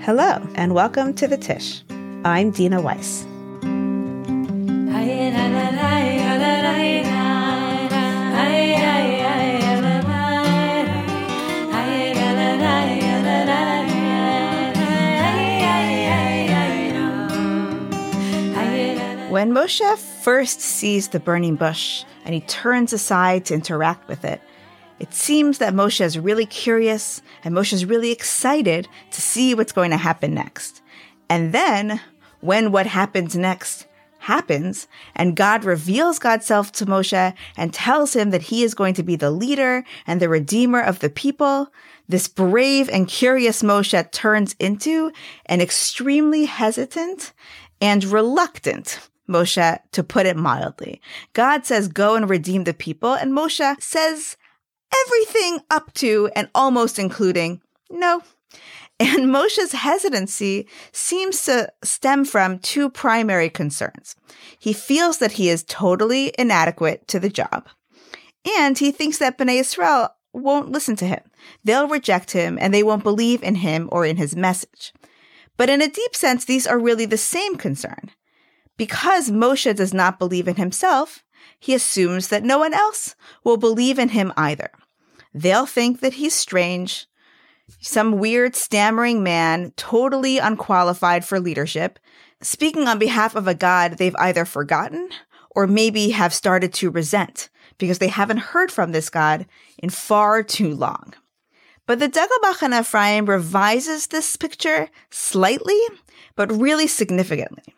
Hello, and welcome to the Tisch. I'm Dena Weiss. When Moshe first sees the burning bush and he turns aside to interact with it, it seems that Moshe is really curious and Moshe is really excited to see what's going to happen next. And then, when what happens next happens, and God reveals God's self to Moshe and tells him that he is going to be the leader and the redeemer of the people, this brave and curious Moshe turns into an extremely hesitant and reluctant Moshe, to put it mildly. God says, go and redeem the people. And Moshe says, everything up to and almost including no. And Moshe's hesitancy seems to stem from two primary concerns. He feels that he is totally inadequate to the job, and he thinks that Bnei Israel won't listen to him. They'll reject him and they won't believe in him or in his message. But in a deep sense, these are really the same concern. Because Moshe does not believe in himself, he assumes that no one else will believe in him either. They'll think that he's strange, some weird stammering man, totally unqualified for leadership, speaking on behalf of a God they've either forgotten or maybe have started to resent because they haven't heard from this God in far too long. But the Degel Machane Ephraim revises this picture slightly, but really significantly.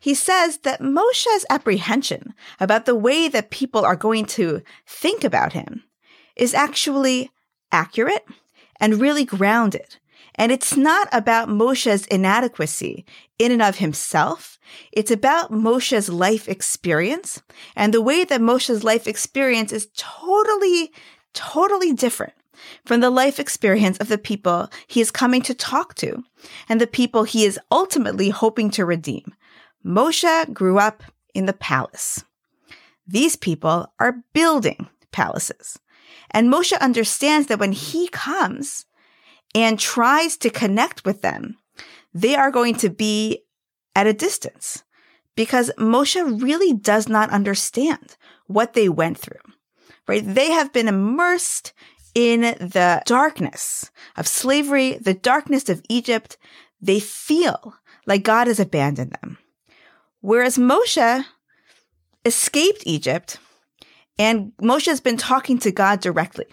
He says that Moshe's apprehension about the way that people are going to think about him is actually accurate and really grounded. And it's not about Moshe's inadequacy in and of himself. It's about Moshe's life experience and the way that Moshe's life experience is totally, totally different from the life experience of the people he is coming to talk to and the people he is ultimately hoping to redeem. Moshe grew up in the palace. These people are building palaces. And Moshe understands that when he comes and tries to connect with them, they are going to be at a distance because Moshe really does not understand what they went through, right? They have been immersed in the darkness of slavery, the darkness of Egypt. They feel like God has abandoned them. Whereas Moshe escaped Egypt and Moshe has been talking to God directly.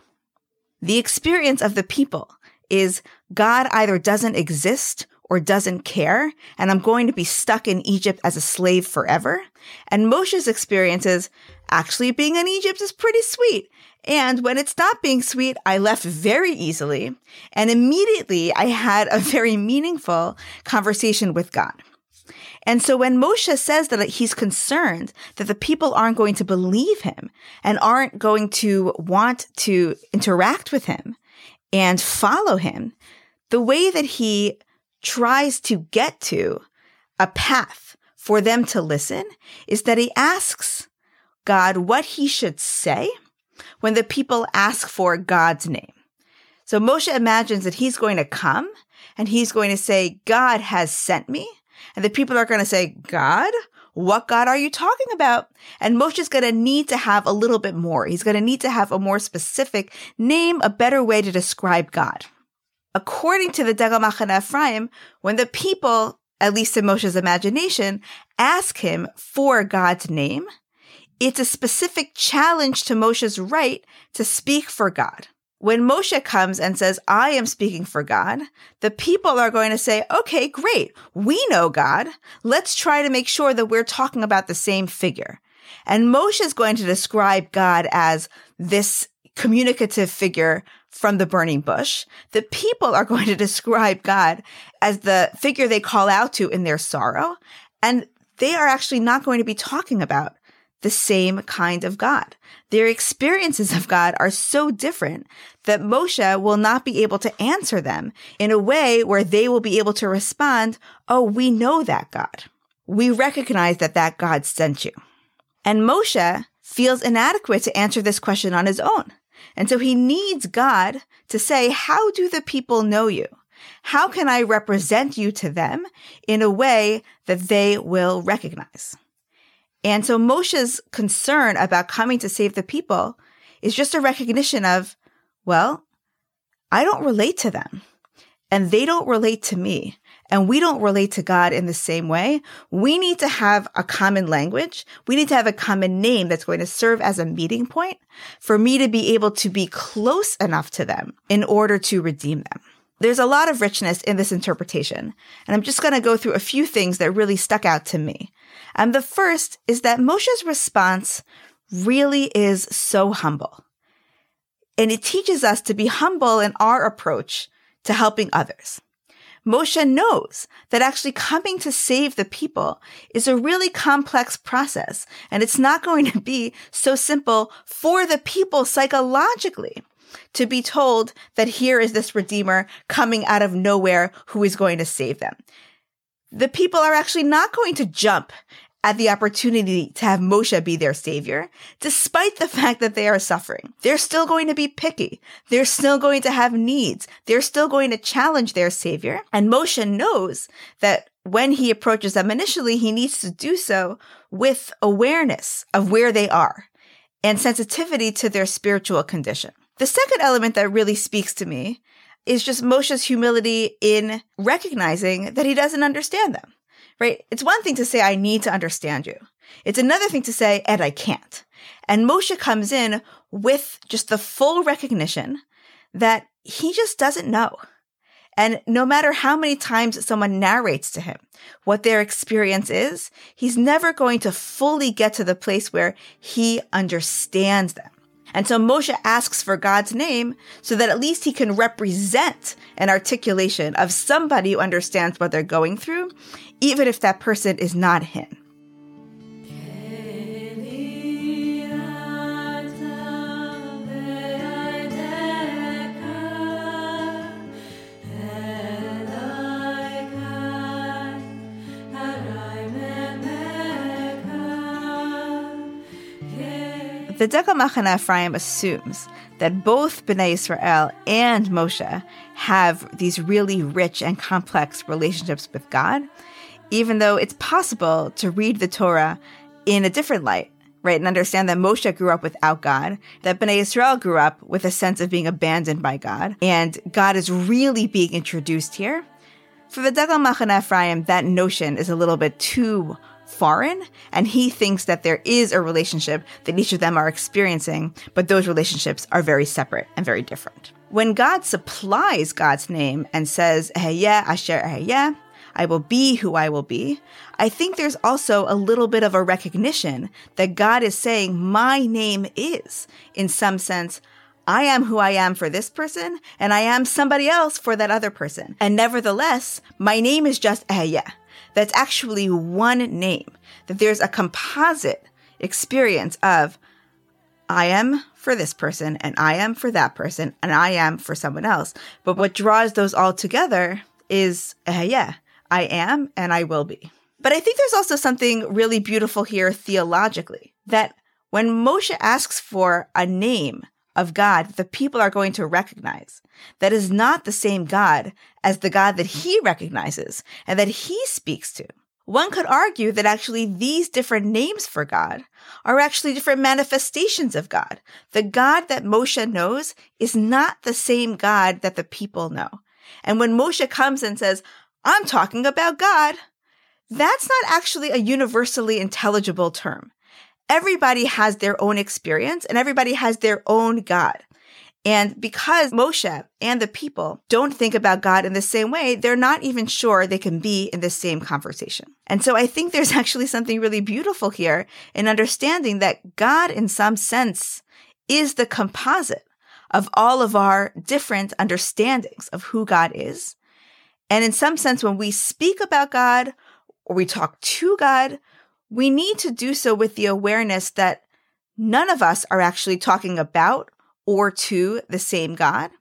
The experience of the people is God either doesn't exist or doesn't care, and I'm going to be stuck in Egypt as a slave forever. And Moshe's experience is actually being in Egypt is pretty sweet. And when it stopped being sweet, I left very easily. And immediately I had a very meaningful conversation with God. And so when Moshe says that he's concerned that the people aren't going to believe him and aren't going to want to interact with him and follow him, the way that he tries to get to a path for them to listen is that he asks God what he should say when the people ask for God's name. So Moshe imagines that he's going to come and he's going to say, God has sent me. And the people are going to say, God? What God are you talking about? And Moshe's going to need to have a little bit more. He's going to need to have a more specific name, a better way to describe God. According to the Degel Machane Ephraim, when the people, at least in Moshe's imagination, ask him for God's name, it's a specific challenge to Moshe's right to speak for God. When Moshe comes and says, I am speaking for God, the people are going to say, okay, great. We know God. Let's try to make sure that we're talking about the same figure. And Moshe is going to describe God as this communicative figure from the burning bush. The people are going to describe God as the figure they call out to in their sorrow. And they are actually not going to be talking about the same kind of God. Their experiences of God are so different that Moshe will not be able to answer them in a way where they will be able to respond, Oh, we know that God. We recognize that that God sent you. And Moshe feels inadequate to answer this question on his own. And so he needs God to say, How do the people know you? How can I represent you to them in a way that they will recognize? And so Moshe's concern about coming to save the people is just a recognition of, well, I don't relate to them and they don't relate to me and we don't relate to God in the same way. We need to have a common language. We need to have a common name that's going to serve as a meeting point for me to be able to be close enough to them in order to redeem them. There's a lot of richness in this interpretation, and I'm just going to go through a few things that really stuck out to me. And the first is that Moshe's response really is so humble. And it teaches us to be humble in our approach to helping others. Moshe knows that actually coming to save the people is a really complex process, and it's not going to be so simple for the people psychologically to be told that here is this Redeemer coming out of nowhere who is going to save them. The people are actually not going to jump at the opportunity to have Moshe be their savior, despite the fact that they are suffering. They're still going to be picky. They're still going to have needs. They're still going to challenge their savior. And Moshe knows that when he approaches them initially, he needs to do so with awareness of where they are and sensitivity to their spiritual condition. The second element that really speaks to me is just Moshe's humility in recognizing that he doesn't understand them right? It's one thing to say, I need to understand you. It's another thing to say, and I can't. And Moshe comes in with just the full recognition that he just doesn't know. And no matter how many times someone narrates to him what their experience is, he's never going to fully get to the place where he understands them. And so Moshe asks for God's name so that at least he can represent an articulation of somebody who understands what they're going through, even if that person is not him. The Degel Machane Ephraim assumes that both Bnei Israel and Moshe have these really rich and complex relationships with God, even though it's possible to read the Torah in a different light, right? And understand that Moshe grew up without God, that Bnei Israel grew up with a sense of being abandoned by God, and God is really being introduced here. For the Degel Machane Ephraim, that notion is a little bit too foreign and he thinks that there is a relationship that each of them are experiencing, but those relationships are very separate and very different. When God supplies God's name and says, Ehyeh Asher Ehyeh, I will be who I will be, I think there's also a little bit of a recognition that God is saying, my name is, in some sense, I am who I am for this person, and I am somebody else for that other person. And nevertheless, my name is just Ehyeh that's actually one name, that there's a composite experience of I am for this person and I am for that person and I am for someone else. But what draws those all together is, uh, yeah, I am and I will be. But I think there's also something really beautiful here theologically that when Moshe asks for a name of God that the people are going to recognize that is not the same God as the God that he recognizes and that he speaks to. One could argue that actually these different names for God are actually different manifestations of God. The God that Moshe knows is not the same God that the people know. And when Moshe comes and says, I'm talking about God, that's not actually a universally intelligible term everybody has their own experience and everybody has their own God. And because Moshe and the people don't think about God in the same way, they're not even sure they can be in the same conversation. And so I think there's actually something really beautiful here in understanding that God, in some sense, is the composite of all of our different understandings of who God is. And in some sense, when we speak about God or we talk to God, we need to do so with the awareness that none of us are actually talking about or to the same God.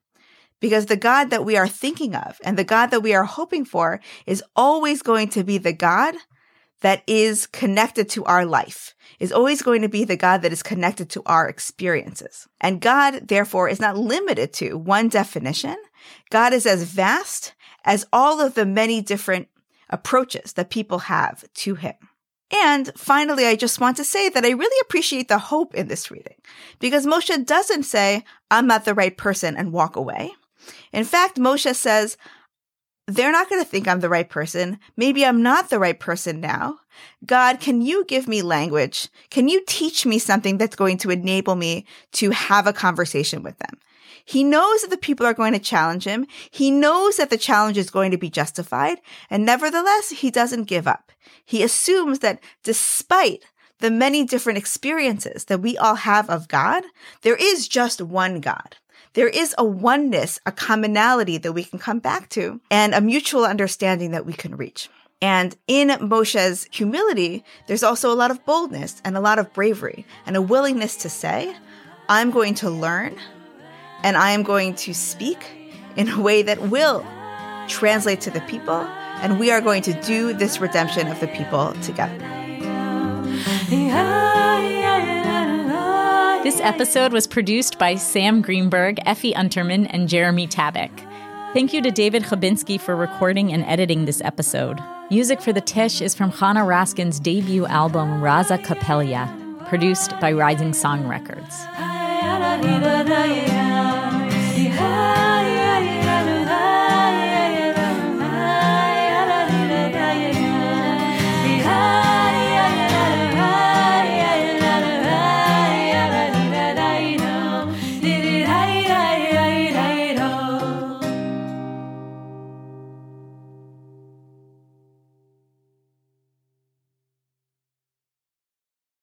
Because the God that we are thinking of and the God that we are hoping for is always going to be the God that is connected to our life, is always going to be the God that is connected to our experiences. And God, therefore, is not limited to one definition. God is as vast as all of the many different approaches that people have to him. And finally, I just want to say that I really appreciate the hope in this reading because Moshe doesn't say, I'm not the right person and walk away. In fact, Moshe says, they're not going to think I'm the right person. Maybe I'm not the right person now. God, can you give me language? Can you teach me something that's going to enable me to have a conversation with them? He knows that the people are going to challenge him. He knows that the challenge is going to be justified. And nevertheless, he doesn't give up. He assumes that despite the many different experiences that we all have of God, there is just one God. There is a oneness, a commonality that we can come back to, and a mutual understanding that we can reach. And in Moshe's humility, there's also a lot of boldness and a lot of bravery and a willingness to say, I'm going to learn and I am going to speak in a way that will translate to the people, and we are going to do this redemption of the people together. This episode was produced by Sam Greenberg, Effie Unterman, and Jeremy Tabak. Thank you to David Chabinsky for recording and editing this episode. Music for the Tisch is from Chana Raskin's debut album, RAZA Kapelya, produced by Rising Song Records.